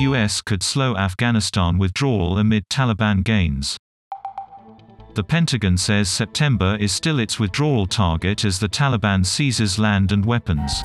US could slow Afghanistan withdrawal amid Taliban gains. The Pentagon says September is still its withdrawal target as the Taliban seizes land and weapons.